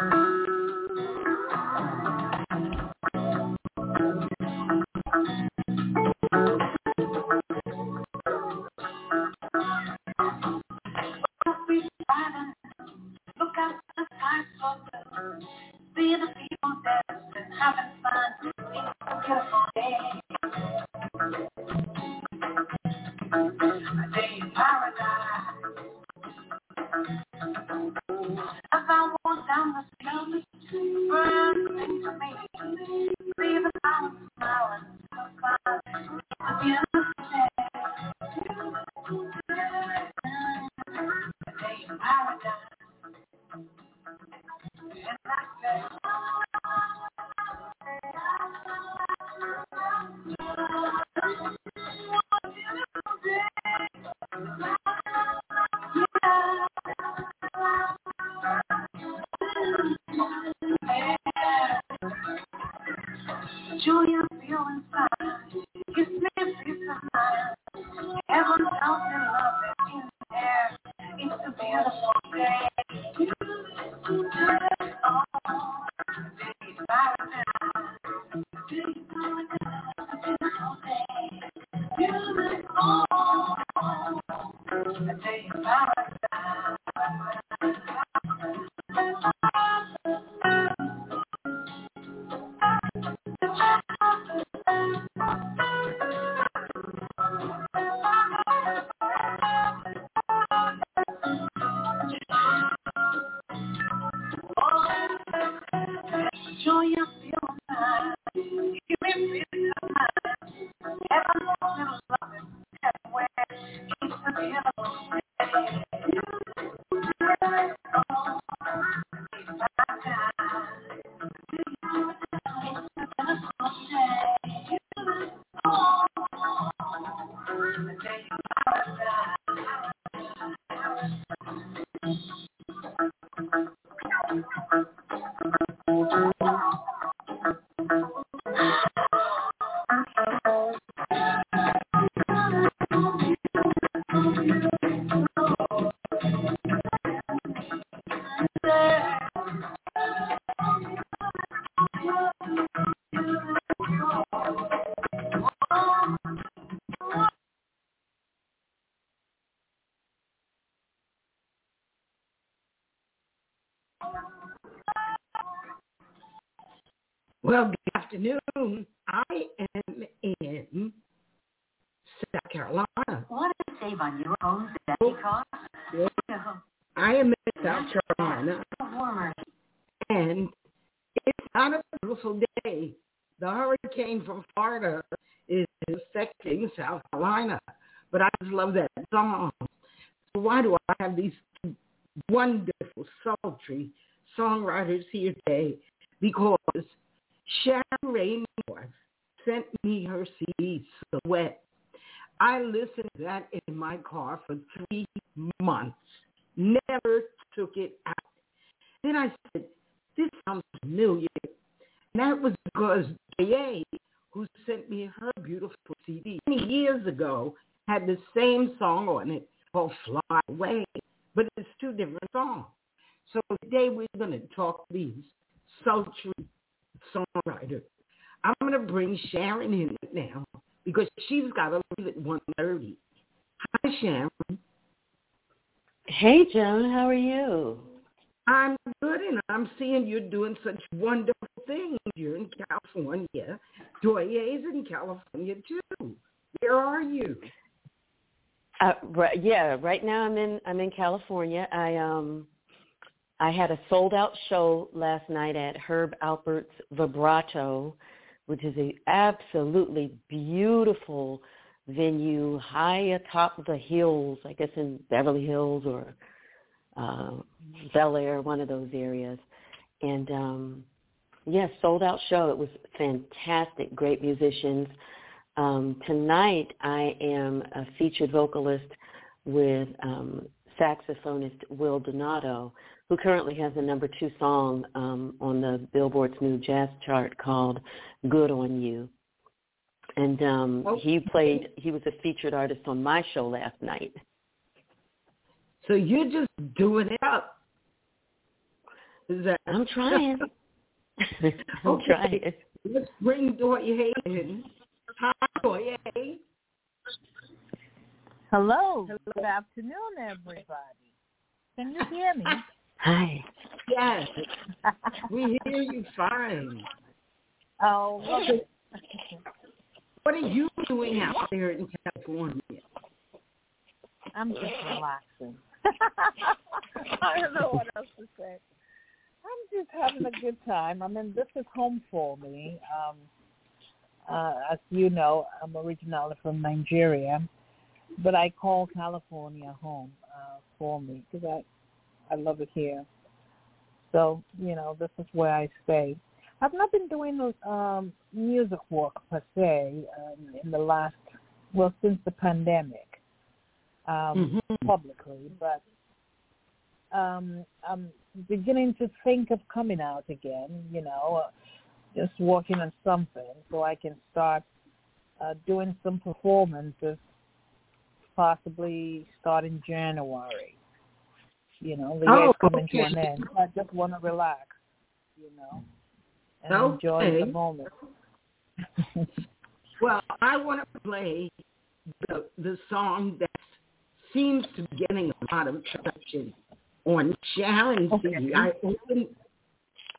Thank you. I listened to that in my car for three months. Never took it out. Then I said, this sounds familiar. And that was because J.A., who sent me her beautiful CD many years ago, had the same song on it called Fly Away. But it's two different songs. So today we're going to talk these sultry songwriters. I'm going to bring Sharon in now because she's got to leave at 1.30. Hi, Sharon. Hey, Joan. How are you? I'm good, and I'm seeing you're doing such wonderful things. You're in California. Douyé's in California too. Where are you? Uh, right, yeah, right now I'm in I'm in California. I um I had a sold out show last night at Herb Alpert's Vibrato, which is a absolutely beautiful venue high atop the hills, I guess in Beverly Hills or uh, Bel Air, one of those areas. And um, yes, yeah, sold out show. It was fantastic, great musicians. Um, tonight I am a featured vocalist with um, saxophonist Will Donato, who currently has a number two song um, on the Billboard's new jazz chart called "Good on You." And um, okay. he played. He was a featured artist on my show last night. So you're just doing it up. Is that? I'm trying. I'm okay. trying. Let's bring Douyé in. Hi, Douyé. Hello. Good afternoon, everybody. Can you hear me? Hi. Yes. we hear you fine. Oh, well, what are you doing out there in California? I'm just relaxing. I don't know what else to say. I'm just having a good time. I mean, this is home for me. Um, uh, as you know, I'm originally from Nigeria, but I call California home uh, for me because I I love it here. So you know, this is where I stay. I've not been doing um, music work per se um, in the last well since the pandemic um, mm-hmm. publicly, but um, I'm beginning to think of coming out again. You know, uh, just working on something so I can start uh, doing some performances, possibly starting January. You know, the oh, year's coming okay. to an end. I just want to relax. You know, and okay. enjoy the moment. well, I want to play the the song that seems to be getting a lot of traction on Sharon okay. I opened,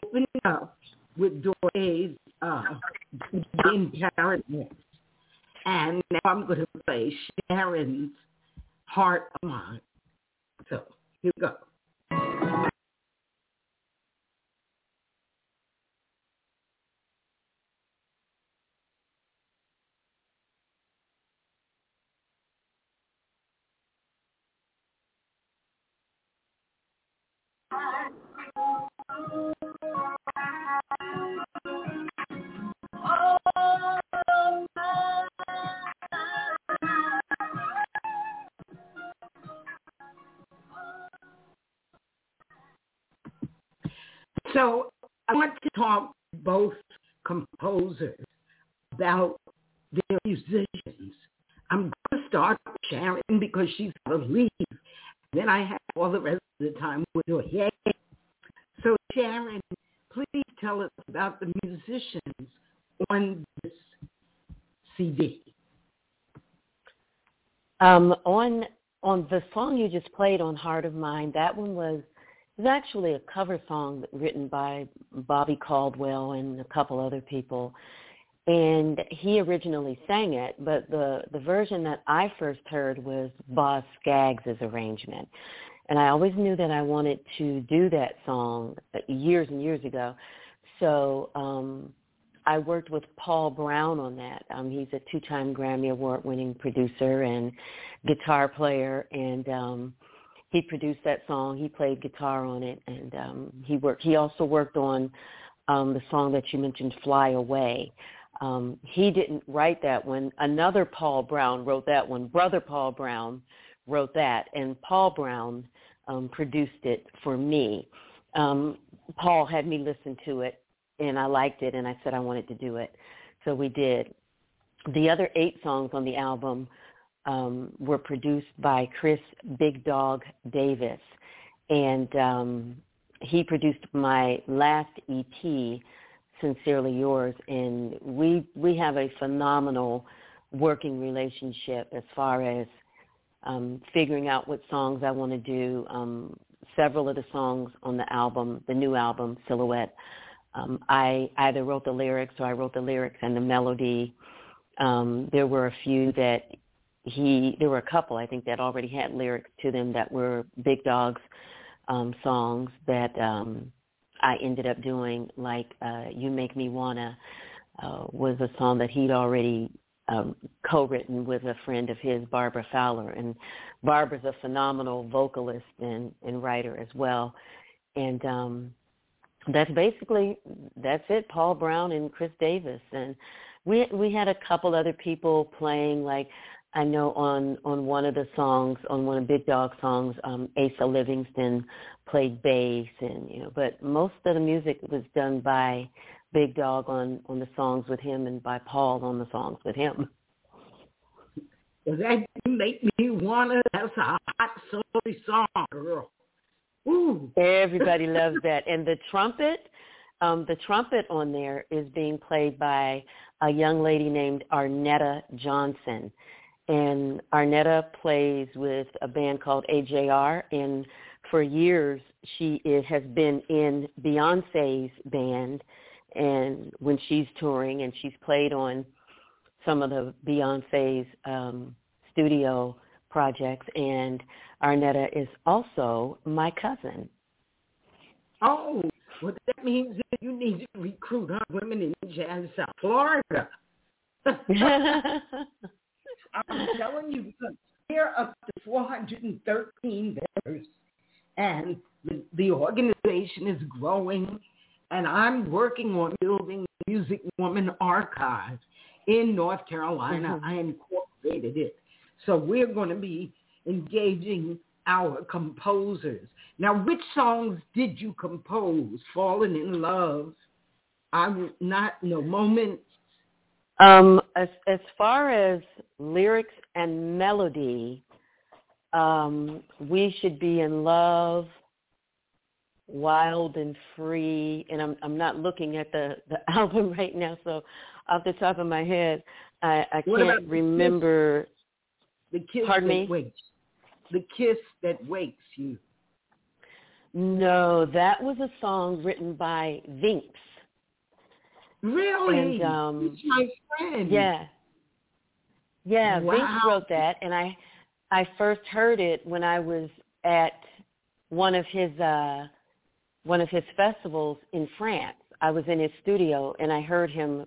opened up with Douyé's uh, in Paradise. And now I'm going to play Sharon's Heart of Mine. So here we go. So I want to talk both composers about their musicians. I'm going to start with Sharon because she's going to leave. Then I have all the rest of the time with her. Yay. So Sharon, please tell us about the musicians on this CD. Um, on on the song you just played on Heart of Mine, that one was was actually a cover song written by Bobby Caldwell and a couple other people. And he originally sang it, but the, the version that I first heard was Boz Scaggs' arrangement. And I always knew that I wanted to do that song years and years ago. So um, I worked with Paul Brown on that. Um, he's a two-time Grammy Award-winning producer and guitar player, and um, he produced that song. He played guitar on it, and um, he worked. He also worked on um, the song that you mentioned, "Fly Away." Um, he didn't write that one. Another Paul Brown wrote that one. Brother Paul Brown wrote that, and Paul Brown um, produced it for me. Um, Paul had me listen to it, and I liked it, and I said I wanted to do it, so we did. The other eight songs on the album um, were produced by Chris Big Dog Davis, and um, he produced my last EP, Sincerely Yours, and we we have a phenomenal working relationship as far as um, figuring out what songs I want to do, um, several of the songs on the album, the new album, Silhouette. Um, I either wrote the lyrics or I wrote the lyrics and the melody. Um, there were a few that he, there were a couple I think that already had lyrics to them that were Big Dog's um, songs that um, I ended up doing, like uh, "You Make Me Wanna." Uh, was a song that he'd already um, co-written with a friend of his, Barbara Fowler, and Barbara's a phenomenal vocalist and, and writer as well. And um, that's basically that's it. Paul Brown and Chris Davis, and we we had a couple other people playing. Like I know on on one of the songs, on one of Big Dog songs, um, Asa Livingston played bass, and you know, but most of the music was done by Big Dog on on the songs with him and by Paul on the songs with him. Does that make me wanna? That's a hot soulful song, girl. Ooh. Everybody loves that, and the trumpet. Um, the trumpet on there is being played by a young lady named Arnetta Johnson. And Arnetta plays with a band called AJR, and for years she is, has been in Beyonce's band and when she's touring and she's played on some of the Beyonce's um, studio projects and Arnetta is also my cousin. Oh, well that means that you need to recruit our women in Jazz South Florida. I'm telling you because we're up to 413 members and the, the organization is growing and I'm working on building the Music Woman Archive in North Carolina. Mm-hmm. I incorporated it. So we're going to be engaging our composers. Now, which songs did you compose? Falling in Love, I'm not no moment. Um, as as far as lyrics and melody, um, we should be in love wild and free. And I'm I'm not looking at the the album right now so off the top of my head I I can't remember. The kiss Pardon that me? wakes. The kiss that wakes you. No, that was a song written by Vinx. Really? And um He's my friend. Yeah. Yeah, Wow. Vinx wrote that and I I first heard it when I was at one of his uh one of his festivals in France. I was in his studio and I heard him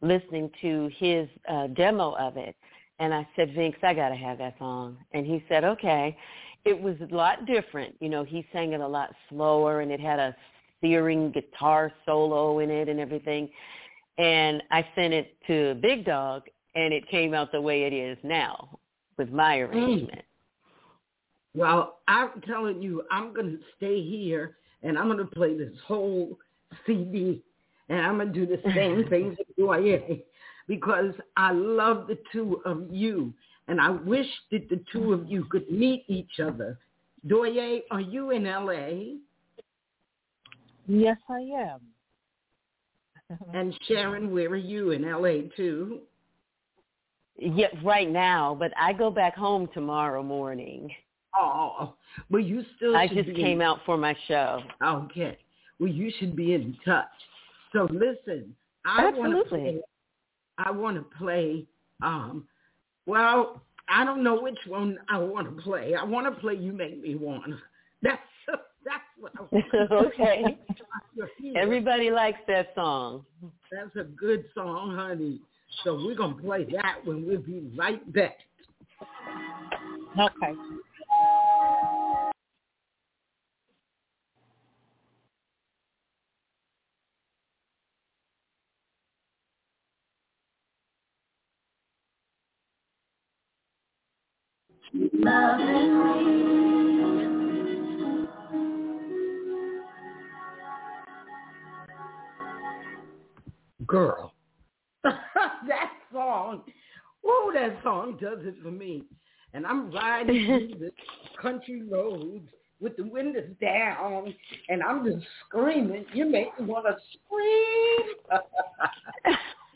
listening to his uh, demo of it. And I said, Vinx, I got to have that song. And he said, okay. It was a lot different. You know, he sang it a lot slower and it had a searing guitar solo in it and everything. And I sent it to Big Dog and it came out the way it is now with my hmm. arrangement. Well, I'm telling you, I'm going to stay here and I'm going to play this whole CD, and I'm going to do the same things you are because I love the two of you, and I wish that the two of you could meet each other. Douyé, are you in L.A.? Yes, I am. And Sharon, where are you in L.A. too? Yeah, right now, but I go back home tomorrow morning. Oh, well, you still. I just came in, out for my show. Okay. Well, you should be in touch. So listen, I want to play. I want to play. Um, well, I don't know which one I want to play. I want to play "You Make Me Wanna." That's that's what I want. okay. Everybody likes that song. That's a good song, honey. So we're gonna play that when we'll be right back. Okay. Girl, that song, oh, that song does it for me. And I'm riding through the country roads with the windows down, and I'm just screaming. You make me want to scream.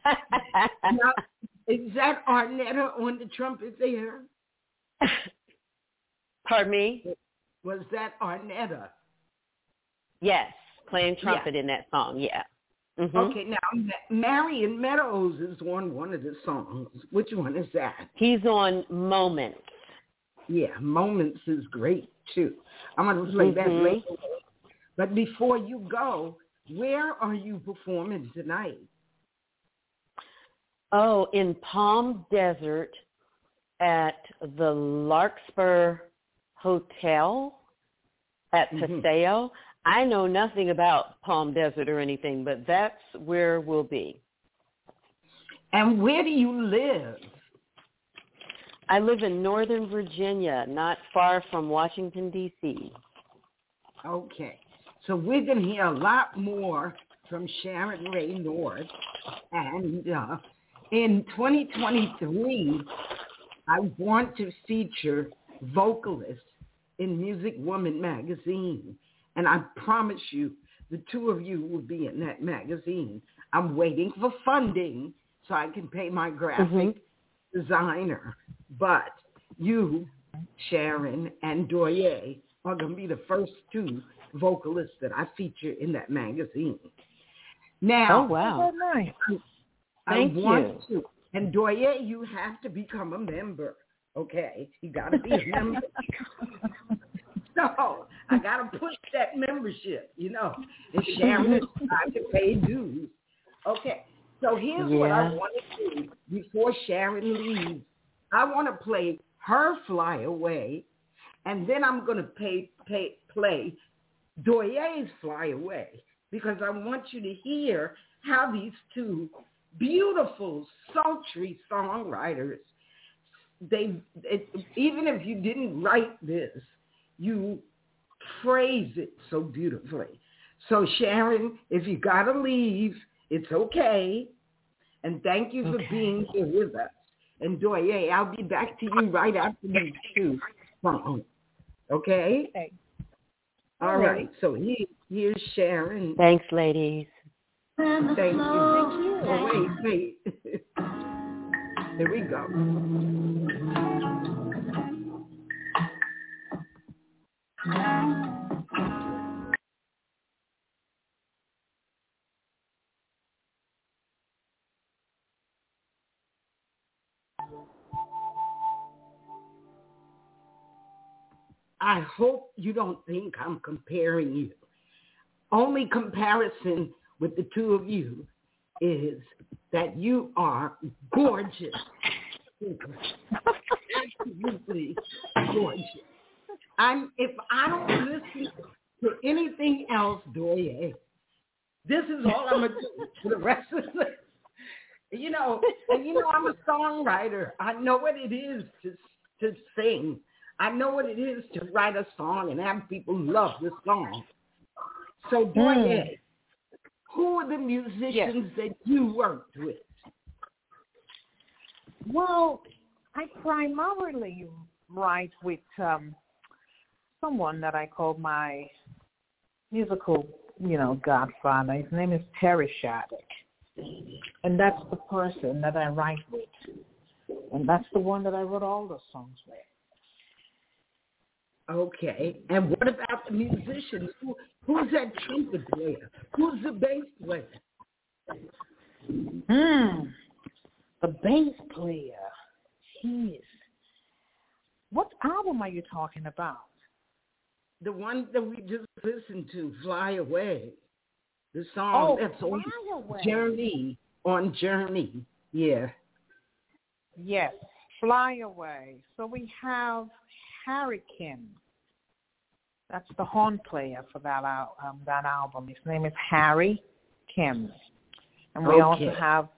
now, is that Arnetta on the trumpet there? Pardon me? was that Arnetta? Yes, playing trumpet yeah. in that song. Yeah. Mm-hmm. Okay, now Marion Meadows is on one of the songs. Which one is that? He's on Moments. Yeah, Moments is great too. I'm going to play mm-hmm. that later. But before you go, where are you performing tonight? Oh, in Palm Desert at the Larkspur Hotel at mm-hmm. I know nothing about Palm Desert or anything, but that's where we'll be. And where do you live? I live in Northern Virginia, not far from Washington, D.C. Okay. So we're going to hear a lot more from Sharon Rae North. And uh, in 2023, I want to feature vocalists in Music Woman magazine. And I promise you, the two of you will be in that magazine. I'm waiting for funding so I can pay my graphic mm-hmm. designer. But you, Sharon, and Douyé are going to be the first two vocalists that I feature in that magazine. Now, oh wow, nice. I, Thank I want you. to, and Douyé, you have to become a member. Okay, you got to be a member. so I got to push that membership, you know. And Sharon I to pay dues. Okay, so here's yeah. what I want to do before Sharon leaves. I want to play her "Fly Away," and then I'm going to pay, pay, play Douyé's Fly Away because I want you to hear how these two beautiful, sultry songwriters, they, it, even if you didn't write this, you phrase it so beautifully. So Sharon, if you got to leave, it's okay. And thank you for okay. being here with us. And Douyé, I'll be back to you right after these two songs. Uh-huh. Okay? okay. All right. So he, here's Sharon. Thanks, ladies. Thank you. Thank you. Oh, wait, wait. Here we go. I hope you don't think I'm comparing you. Only comparison with the two of you is that you are gorgeous. Absolutely gorgeous. I'm if I don't listen to anything else, Douyé, this is all I'm gonna do for the rest of the you know, and you know I'm a songwriter. I know what it is to to sing. I know what it is to write a song and have people love the song. So, Douyé, mm. who are the musicians yes. that you worked with? Well, I primarily write with um, someone that I call my musical, you know, godfather. His name is Terry Shattuck. And that's the person that I write with. And that's the one that I wrote all the songs with. Okay. And what about the musicians? Who, who's that trumpet player? Who's the bass player? Hmm. The bass player. He's. What album are you talking about? The one that we just listened to, Fly Away. The song oh, that's on away. Journey. On Journey. Yeah. Yes. Fly Away. So we have Harry Kim. That's the horn player for that um, that album. His name is Harry Kim, and we okay. also have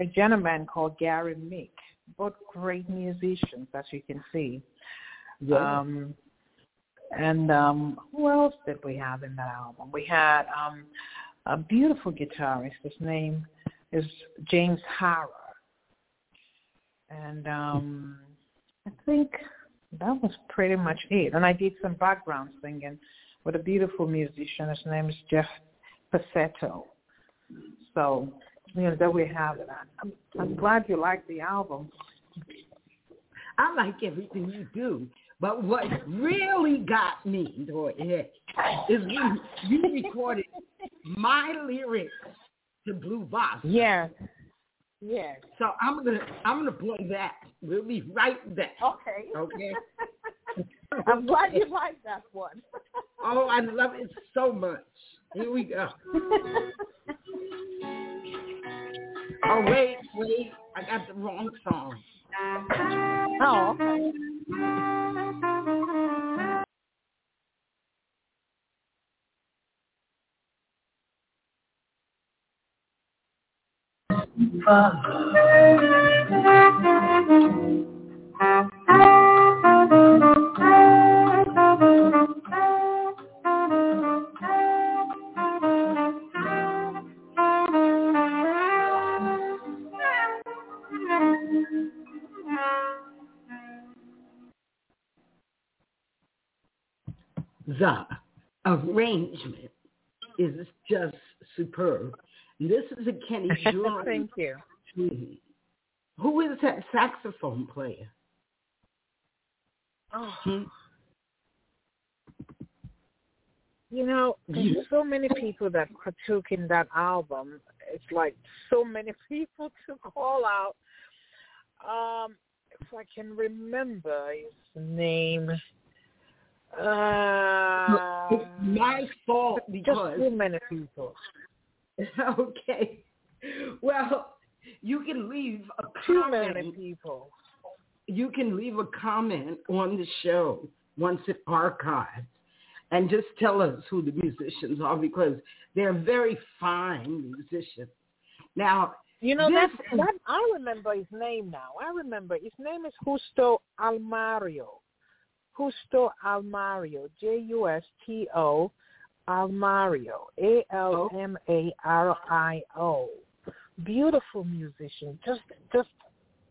a gentleman called Gary Meek. Both great musicians, as you can see. Yeah. Um, and um, who else did we have in that album? We had um, a beautiful guitarist. His name is James Harrah. And um, I think that was pretty much it. And I did some background singing with a beautiful musician. His name is Jeff Pescetto. So, you know, there we have it. I'm, I'm glad you like the album. I like everything you do. But what really got me, Dorothy, is when you recorded my lyrics to Blue Bossa. Yeah. Yes. So I'm gonna I'm gonna play that. We'll be right back. Okay. Okay. I'm glad you like that one. oh, I love it so much. Here we go. oh wait, wait, I got the wrong song. Oh, okay. The arrangement is just superb. This is a Kenny Dorham. Thank you. Who is that saxophone player? Oh, Hmm? you know, there's so many people that partook in that album. It's like so many people to call out. Um, if I can remember his name. Uh, It's my fault just because too many people. okay. Well, you can leave a Too many comment. people. You can leave a comment on the show once it archives, and just tell us who the musicians are because they're very fine musicians. Now, You know that that I remember his name now. I remember his name is Justo Almario. Justo Almario. J U S T O Almario. A L M A R I O. Beautiful musician. Just just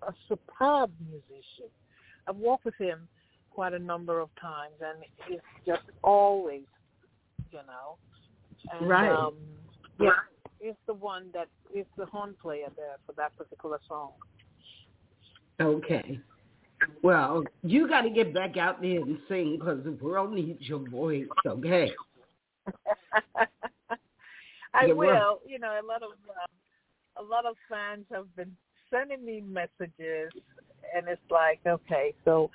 a superb musician. I've worked with him quite a number of times and he's just always you know. And, Right. Um, yeah is the one that is the horn player there for that particular song. okay. Well, you got to get back out there and sing because the world needs your voice, okay? I Yeah, will. You know, a lot of um, a lot of fans have been sending me messages, and it's like, okay, so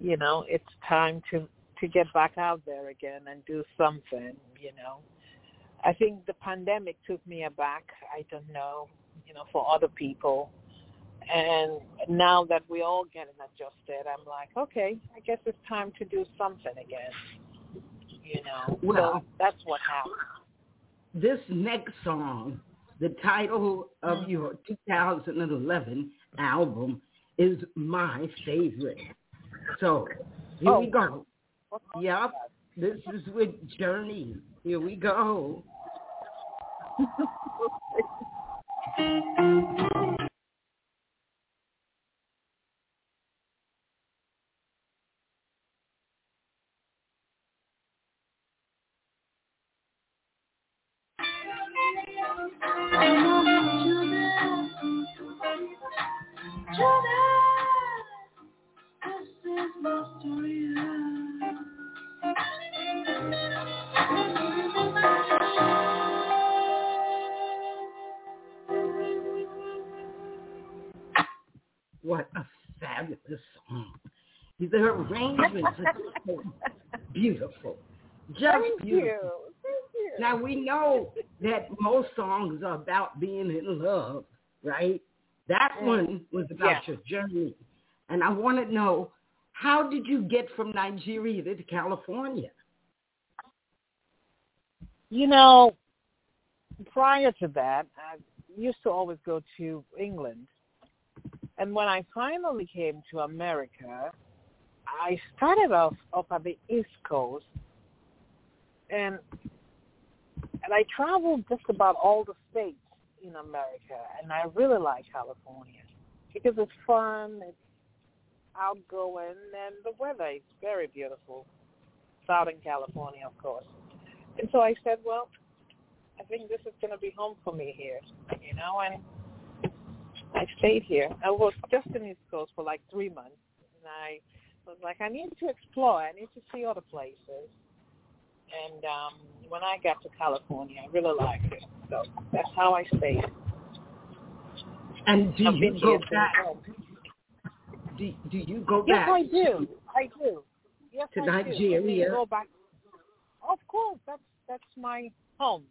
you know, it's time to to get back out there again and do something. You know, I think the pandemic took me aback. I don't know, you know, for other people. And now that we're all getting adjusted, I'm like, okay, I guess it's time to do something again. You know, Well- so that's what happened. This next song, the title of Mm-hmm. your 2011 album, is my favorite. So here Oh. we go. Yep. This is with Journey. Here we go. What a fabulous song. The arrangements are so beautiful. Just Thank beautiful. you. Thank you. Now we know that most songs are about being in love, right? That Mm. one was about Yeah. your journey. And I want to know, how did you get from Nigeria to California? You know, prior to that, I used to always go to England. And when I finally came to America, I started off up at the East Coast. And and I traveled just about all the states in America, and I really like California because it's fun, it's outgoing, and the weather is very beautiful. Southern California, of course. And so I said, well, I think this is going to be home for me here, you know, and I stayed here. I was just in East Coast for like three months, and I was like, I need to explore. I need to see other places. And um, when I got to California, I really liked it. So that's how I stayed. And do I've you go back? Do, do you go Yes, back? I do. I do. Yes, To I do. I Nigeria? go back. Of course, that's that's my home.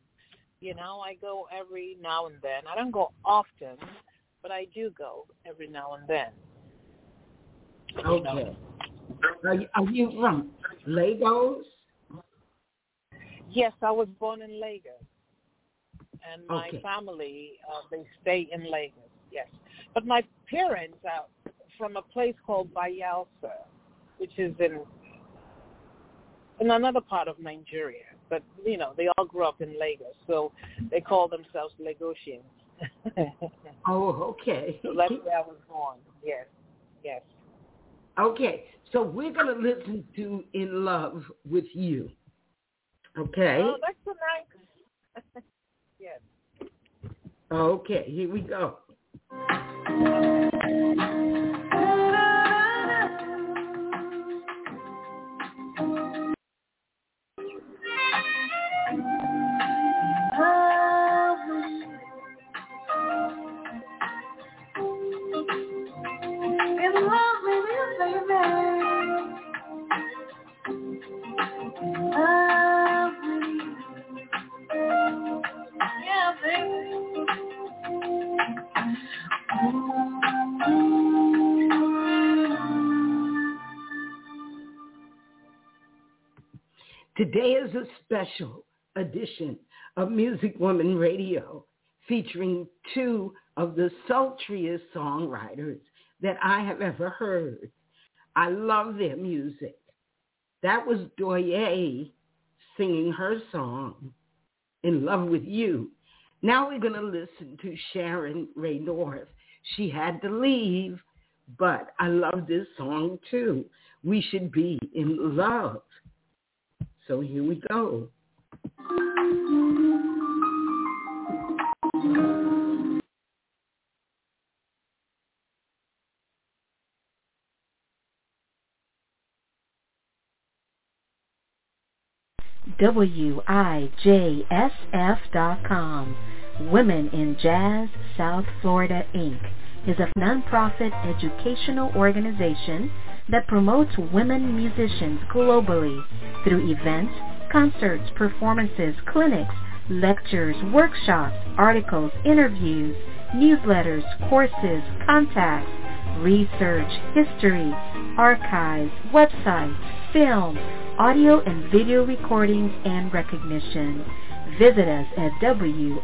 You know, I go every now and then. I don't go often, but I do go every now and then. Know. Okay. Are you, are you from Lagos? Yes, I was born in Lagos, and my Okay. family uh, they stay in Lagos. Yes, but my parents are from a place called Bayelsa, which is in in another part of Nigeria. But you know, they all grew up in Lagos, so they call themselves Lagosians. Oh, okay. so that's where I was born. Yes, yes. Okay, so we're going to listen to In Love with You. Okay? Oh, that's a nice. yes. Okay, here we go. Today is a special edition of Music Woman Radio featuring two of the sultriest songwriters that I have ever heard. I love their music. That was Douyé singing her song, In Love with You. Now we're going to listen to Sharon Rae North. She had to leave, but I love this song too. We should be in love. So here we go. WIJSF.com. Women in Jazz South Florida, Inc. is a nonprofit educational organization that promotes women musicians globally through events, concerts, performances, clinics, lectures, workshops, articles, interviews, newsletters, courses, contacts, research, history, archives, websites, film, audio and video recordings, and recognition. Visit us at WIJSF.com.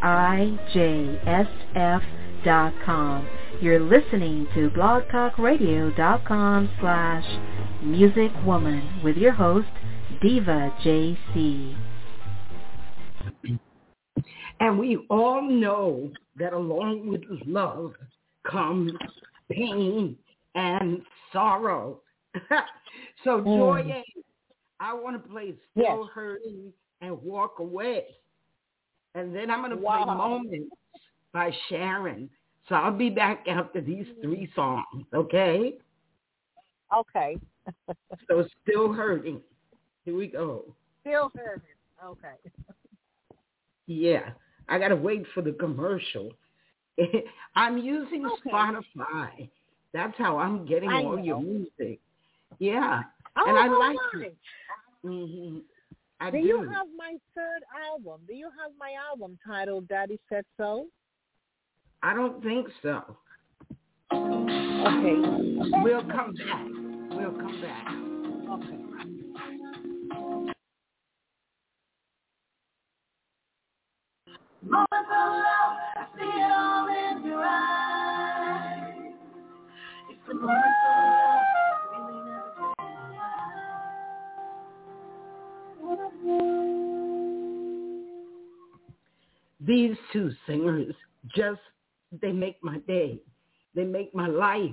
You're listening to blogtalkradio.com slash musicwoman with your host, Diva JC. And we all know that along with love comes pain and sorrow. so mm. Joy, I want to play Still Yes. Hurting and Walk Away. And then I'm going to Wow. play Moments by Sharon. So I'll be back after these three songs, okay? Okay. So Still Hurting. Here we go. Still hurting. Okay. Yeah, I got to wait for the commercial. I'm using Okay. Spotify. That's how I'm getting I all your music. Yeah, Oh, and I like it. hmm I Do do. you have my third album? Do you have my album titled Daddy Said So? I don't think so. Okay. We'll come back. We'll come back. Okay. Moments of love, I see it all in your eyes. It's the moments of love, we may never These two singers just, they make my day. They make my life.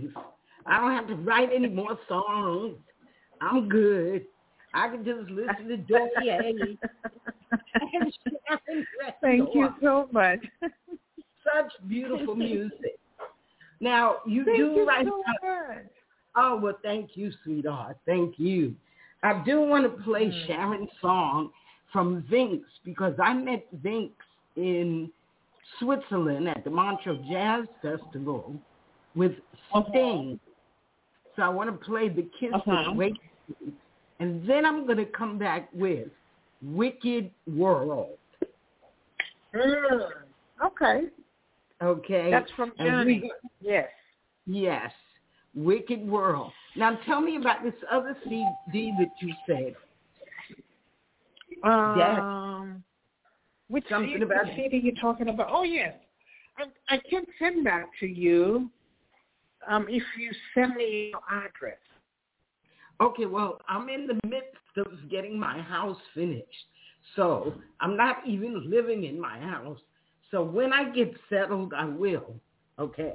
I don't have to write any more songs. I'm good. I can just listen to Sharon Thank you so much. Such beautiful music. Now you Thank do you write so much. Oh, well, thank you, sweetheart. Thank you. I do want to play Mm. Sharon's song from Vinx because I met Vinx in Switzerland at the Montreux Jazz Festival with Uh-huh. Sting. So I want to play The Kiss Uh-huh. Wakes You. And then I'm going to come back with Wicked World. Mm. Okay. Okay? That's from Johnny. we- Yes. Yes. Wicked World. Now tell me about this other CD that you said. Um, which Something about- CD you're talking about? Oh yes, I, I can send that to you. Um, if you send me your address. Okay, well, I'm in the midst of getting my house finished. So I'm not even living in my house. So when I get settled, I will. Okay.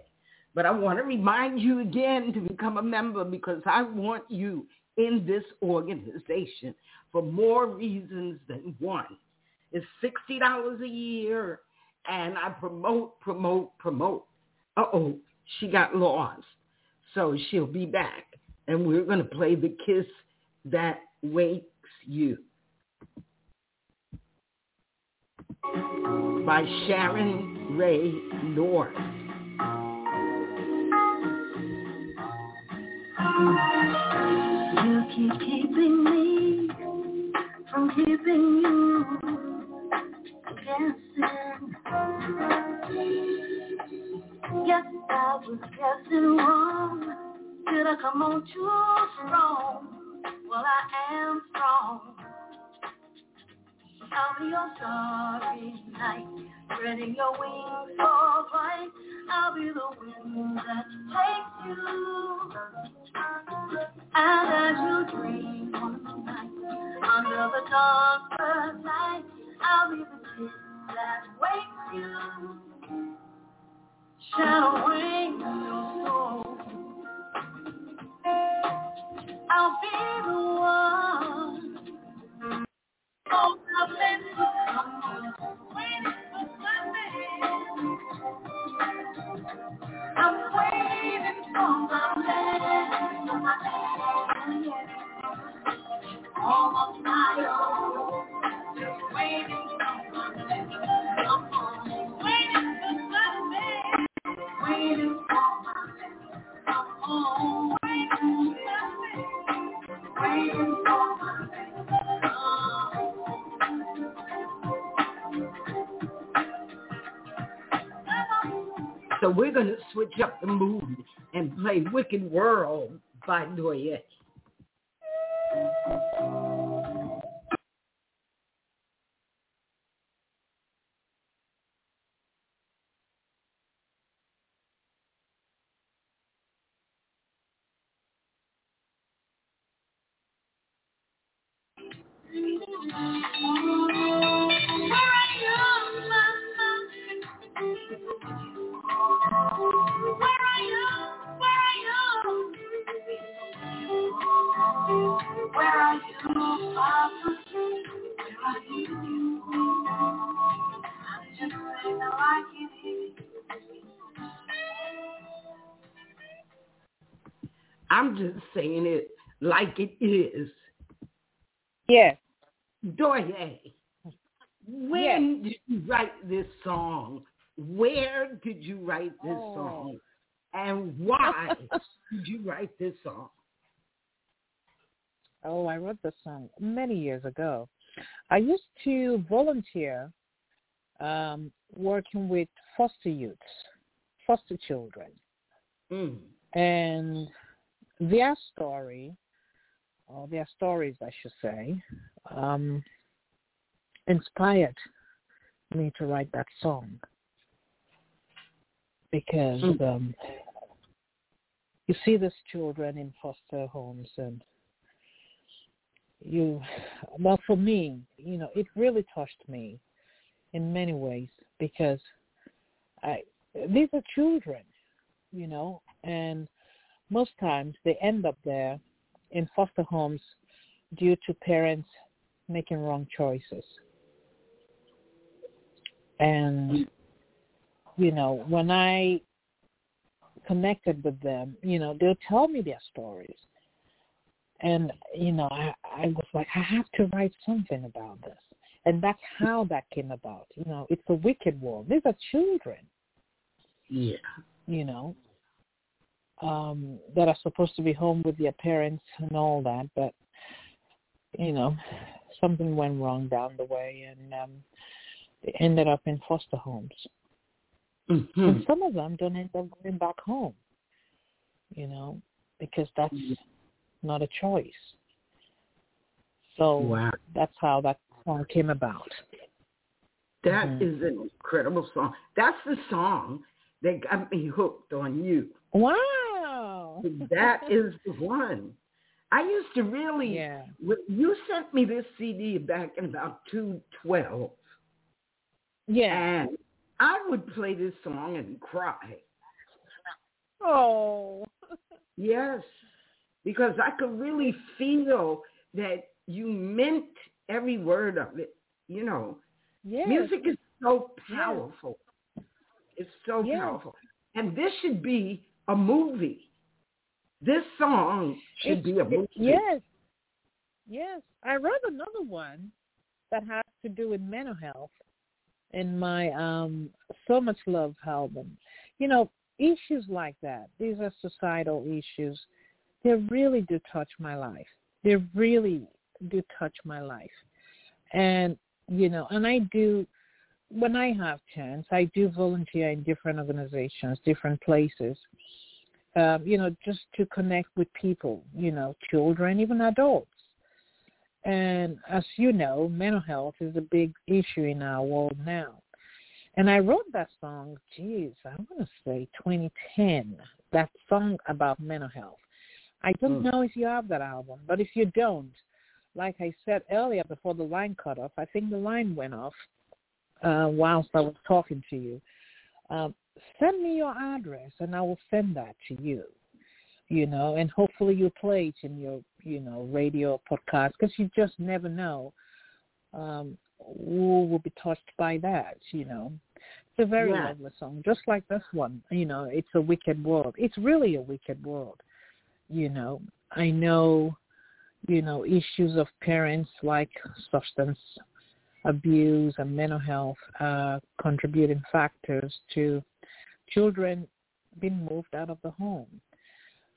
But I want to remind you again to become a member because I want you in this organization for more reasons than one. It's $60 a year and I promote, promote, promote. Uh-oh, she got lost. So she'll be back and we're to play the kiss that wakes you by Sharon Rae North. You keep keeping me from keeping you guessing. Guess I was guessing wrong. Did I come on too strong? Well, I am strong. I'll be your starry night, spreading your wings for flight. I'll be the wind that takes you. And as you dream one night, under the dark night, I'll be the kiss that wakes you, shadowing your soul. I'll be the one. Oh, to come, waiting for man. I'm waiting for my man, for my man. All on my own, So we're going to switch up the mood and play Wicked World by Douyé. I'm just saying it like it is. Yes. Douyé, when did you write this song? Where did you write this Oh. song? And why did you write this song? Oh, I wrote this song many years ago. I used to volunteer um, working with foster youths, foster children, Mm. and their story, or their stories, I should say, um, inspired me to write that song because Mm. um, you see these children in foster homes and you well for me you know it really touched me in many ways because i these are children you know and most times they end up there in foster homes due to parents making wrong choices and you know when i connected with them, you know, they'll tell me their stories. And, you know, I, I was like, I have to write something about this. And that's how that came about. You know, it's a wicked world. These are children. Yeah. You know, um, that are supposed to be home with their parents and all that, but you know, something went wrong down the way, and um, they ended up in foster homes. Mm-hmm. And some of them don't end up going back home, you know, because that's not a choice. So Wow. that's how that song came about. That Mhm. is an incredible song. That's the song that got me hooked on you. Wow. That is the one. I used to really, yeah. you sent me this CD back in about 212, Yeah. and I would play this song and cry. Oh. Yes, because I could really feel that you meant every word of it. You know, Yes. music is so powerful. It's so Yes. powerful. And this should be a movie. This song should be a movie. Yes. Yes. I wrote another one that has to do with mental health in my um So Much Love album. You know, issues like that, these are societal issues. They really do touch my life. They really do touch my life. And, you know, and I do when I have chance, I do volunteer in different organizations, different places um, you know, just to connect with people, you know, children, even adults. And as you know, mental health is a big issue in our world now. And I wrote that song, geez, I want to say 2010, that song about mental health. I don't Mm. know if you have that album, but if you don't, like I said earlier before the line cut off, I think the line went off uh, whilst I was talking to you. Um, send me your address and I will send that to you. You know, and hopefully you play it in your, you know, radio podcast because you just never know um, who will be touched by that. You know, it's a very Yeah. lovely song, just like this one. You know, it's a wicked world. It's really a wicked world. You know, I know, you know, issues of parents like substance abuse and mental health uh, contributing factors to children being moved out of the home.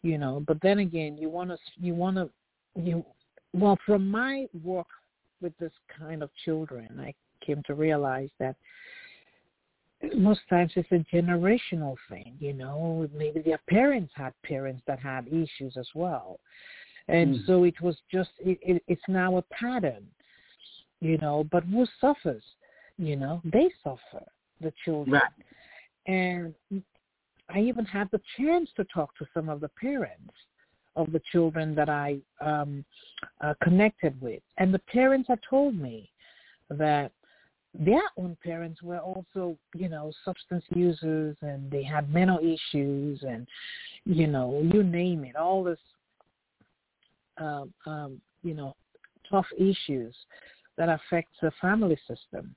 You know, but then again, you want to you want to you well from my work with this kind of children, I came to realize that most times it's a generational thing. You know, maybe their parents had parents that had issues as well, and Mm. so it was just it, it, it's now a pattern you know, but who suffers? You know, they suffer, the children. Right. And I even had the chance to talk to some of the parents of the children that I um, uh, connected with. And the parents had told me that their own parents were also, you know, substance users and they had mental issues and, you know, you name it, all this, um, um, you know, tough issues that affects the family system.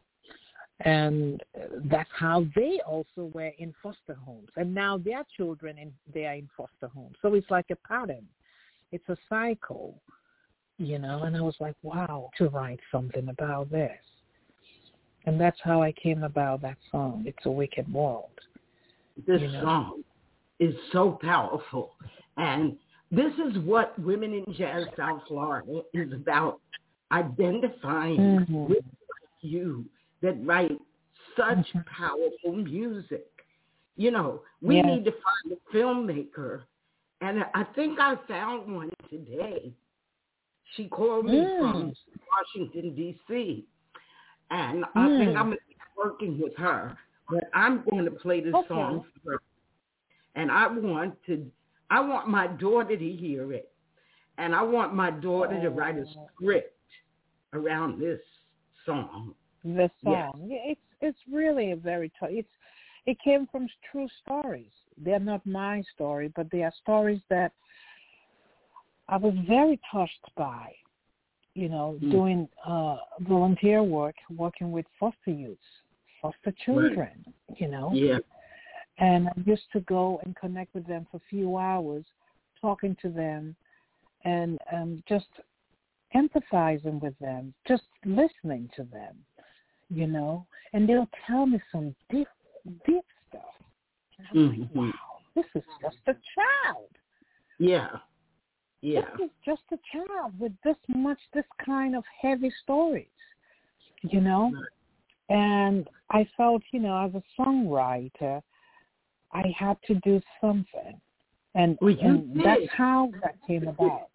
And that's how they also were in foster homes. And now their children, in, they are in foster homes. So it's like a pattern. It's a cycle, you know. And I was like, wow, to write something about this. And that's how I came about that song, It's a Wicked World. This You know. song is so powerful. And this is what Women in Jazz South Florida is about, identifying Mhm. with you that write such Mhm. powerful music. You know, we Yes. need to find a filmmaker. And I think I found one today. She called me from Mm. Washington, D.C. And I think Mm. I'm going to be working with her. But I'm going to play this Okay. song for her. And I want to, I want my daughter to hear it. And I want my daughter to write a Oh. script around this song. The song. Yeah, it's it's really a very tough. It's it came from true stories. They're not my story, but they are stories that I was very touched by. You know, Mm. doing uh volunteer work, working with foster youths, foster children. You know, Yeah. And I used to go and connect with them for a few hours, talking to them and um, just empathizing with them, just listening to them, you know. And they'll tell me some deep, deep stuff. And I'm like, Mm-hmm. wow, this is just a child. Yeah. Yeah. This is just a child with this much, this kind of heavy stories, you know. And I felt, you know, as a songwriter, I had to do something, and, Well, and that's how that came about.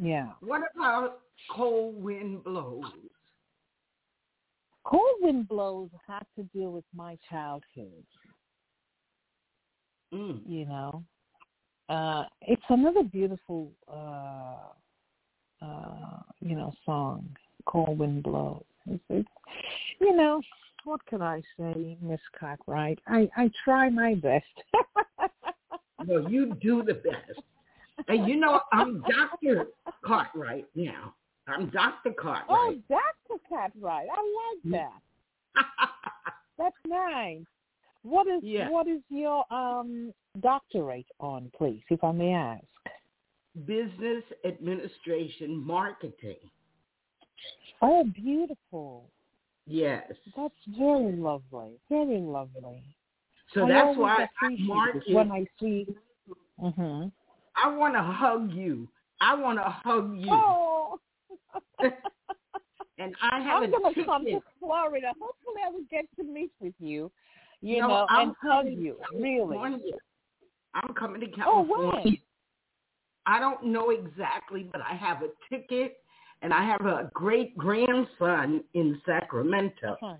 Yeah, What about cold wind blows? Cold wind blows had to deal with my childhood. Mm. You know, uh, it's another beautiful, uh, uh, you know, song. Cold wind blows. It's, it's, you know, what can I say, Miss Cartwright? I I try my best. Well, you do the best. And you know, I'm Dr. Cartwright now. I'm Dr. oh, Cartwright. that's a Cartwright. I like that. That's nice. What is Yeah. what is your um doctorate on, please, if I may ask? Business administration marketing. Oh, beautiful. Yes. That's very lovely. Very lovely. So I that's why I market. when I see. Mhm. I want to hug you. I want to hug you. Oh. And I have I'm gonna come to Florida. Hopefully, I will get to meet with you. You No, know, I'm and hug you. Really. I'm coming to Oh, California. when? I don't know exactly, but I have a ticket, and I have a great grandson in Sacramento. Huh.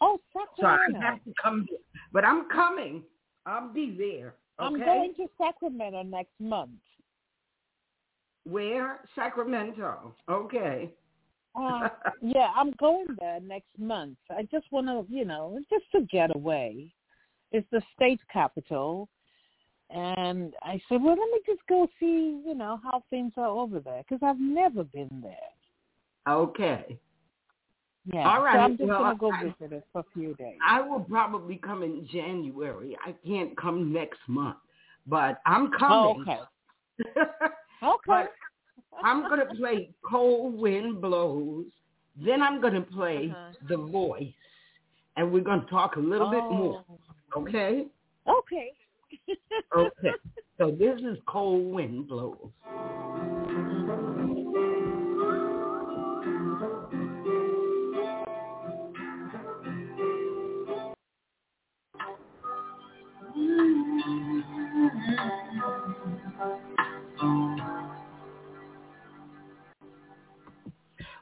Oh, So I Sacramento. have to come. But I'm coming. I'll be there. Okay. I'm going to Sacramento next month. Where? Sacramento. Okay. Uh, yeah, I'm going there next month. I just want to, you know, just to get away. It's the state capital. And I said, well, let me just go see, you know, how things are over there because I've never been there. okay. Yeah. All right, So I'm just well, going to go I- visit it for a few days. I will probably come in January. I can't come next month, but I'm Oh, coming. okay. Okay. But I'm going to play Cold Wind Blows. Then I'm going to play Uh-huh. The Voice. And we're going to talk a little bit more. Oh, Okay? Okay. Okay. so this is Cold Wind Blows.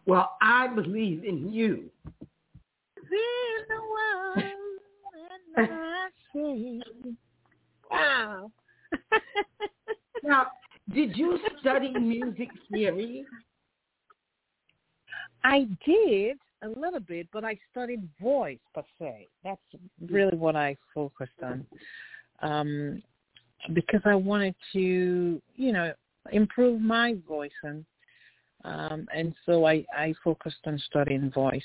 Well, I believe in you. Wow. Now, did you study music theory? I did a little bit, but I studied voice per se. That's really what I focused on, um, because I wanted to, you know, improve my voice and. Um, and so I, I focused on studying voice.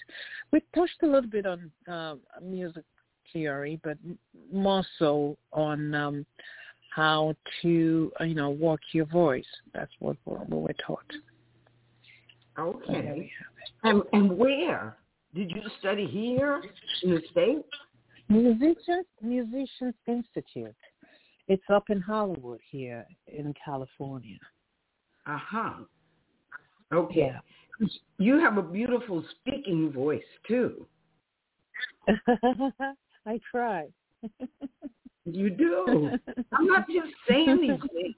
We touched a little bit on uh, music theory, but more so on um, how to, uh, you know, work your voice. That's what we we were taught. Okay. And, and where? Did you study here in the States? Musicians Musicians Institute. It's up in Hollywood here in California. Uh-huh. Okay. Yeah. You have a beautiful speaking voice, too. I try. You do. I'm not just saying these things.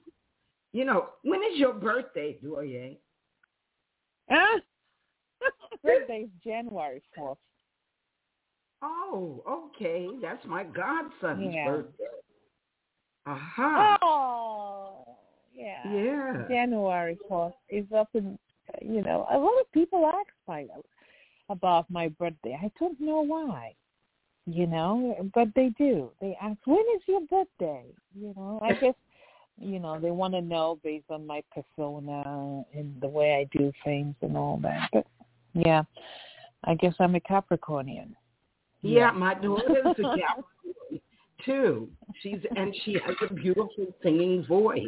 You know, when is your birthday, Douyé? Ah! Birthday's January fourth. Oh, okay. That's my godson's Yeah. birthday. Aha. Oh, yeah. Yeah. January fourth is up in. You know, a lot of people ask my about my birthday. I don't know why. You know, but they do. They ask, "When is your birthday?" You know, I guess you know they want to know based on my persona and the way I do things and all that. But yeah, I guess I'm a Capricornian. Yeah, my daughter's a Capricorn, too. She's and she has a beautiful singing voice.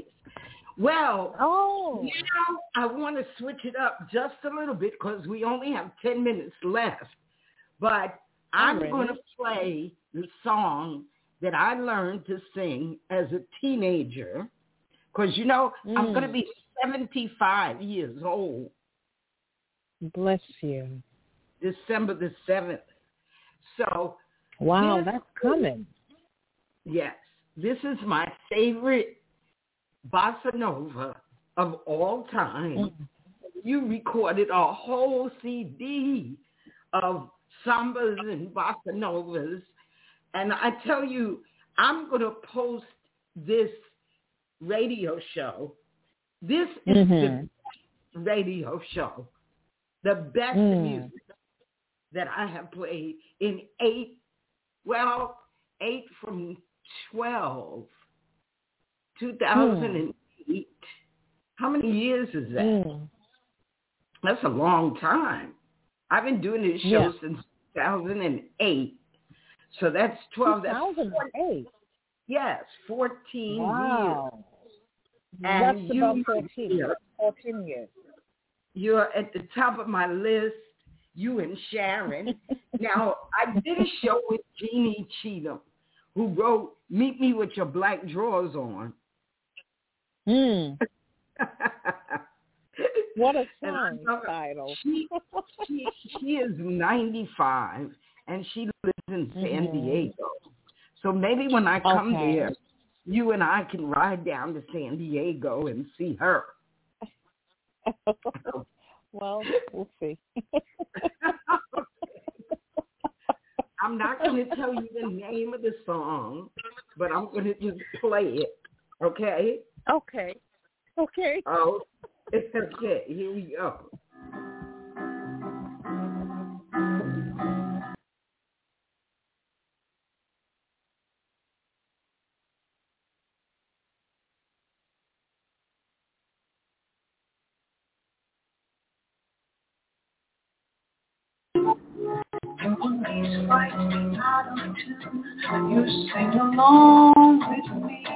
Well, Oh. now I want to switch it up just a little bit because we only have 10 minutes left. But I'm going to play the song that I learned to sing as a teenager because, you know, I'm going to Mm. be 75 years old Bless you. December the 7th. So, Wow, that's coming. yes, this is my favorite bossa nova of all time. Mm. you recorded a whole CD of sambas and bossa novas. And I tell you, I'm going to post this radio show. This is Mhm. the best radio show, the best Mm. music that I have played in eight, well, eight from 12, 2008. How many years is that? Mm. That's a long time. I've been doing this show Yeah. since 2008. So that's 12. That's 2008. yes, 14 years. Wow. And That's you- about 14 yeah. years. 14 years. You're at the top of my list, you and Sharon. now, I did a show with Jeannie Cheatham, who wrote Meet Me With Your Black Drawers On. Mm. What a song title. she, she, she is 95, and she lives in San Mhm. Diego. So maybe when I come Okay. there, you and I can ride down to San Diego and see her. well, we'll see. I'm not going to tell you the name of the song, but I'm going to just play it. Okay? Okay. Okay. Oh, okay. Here we go. And when these lights get out of tune, you sing along with me.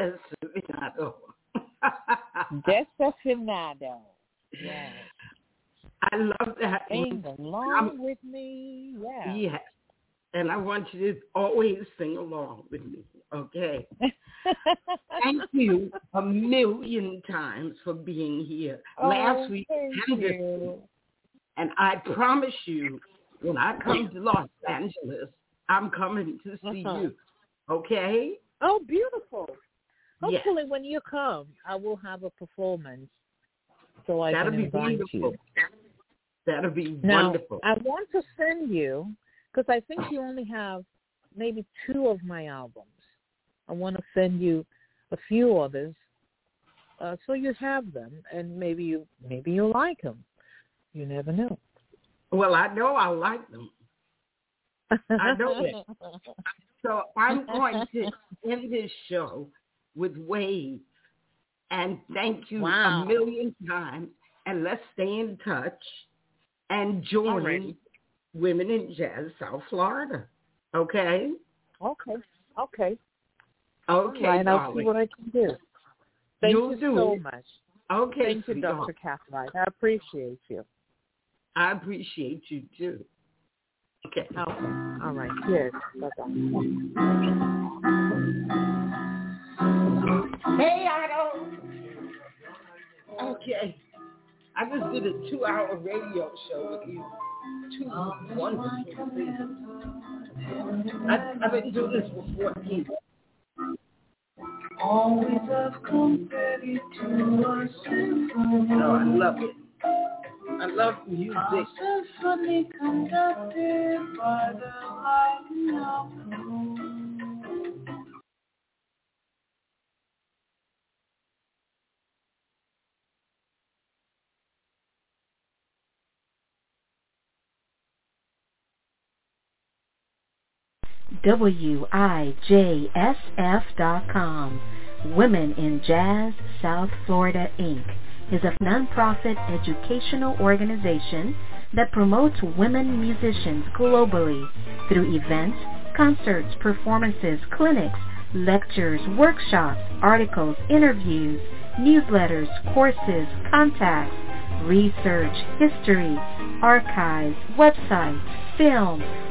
with me. No Desperado. Desafinado. Yes. I love that Sing along I'm- with me. Yeah. Yes. And I want you to always sing along with me. Okay. Thank you a million times for being here. Oh, Last week, thank you. and I promise you, when I come to Los Angeles, I'm coming to see Uh-huh. you. Okay? Oh, beautiful. Yes. Hopefully, when you come, I will have a performance so I That'll can be invite wonderful. you. That'll be Now, wonderful. I want to send you because I think you only have maybe two of my albums. I want to send you a few others, uh, so you have them, and maybe you maybe you like them. You never know. Well, I know I like them. I know that. So I'm going to end this show with waves. And thank you Wow. a million times. And let's stay in touch and join Alrighty. Women in Jazz South Florida. Okay? Okay. Okay. Okay, And I'll see what I can do. Thank You'll you do so it. much. Okay, Thank you. Dr. Cartwright. I appreciate you. I appreciate you too. Okay. Okay. All right. Yes. Bye-bye. Hey, Otto. Okay. I just did a two-hour radio show with you. Two wonderful things. I, I've been doing this for 14 years. Always have come ready to. No, I love it. I love music. Symphony conducted by the lightning of the WIJSF.com. Women in Jazz South Florida, Inc. is a nonprofit educational organization that promotes women musicians globally through events, concerts, performances, clinics, lectures, workshops, articles, interviews, newsletters, courses, contacts, research, history, archives, websites, film,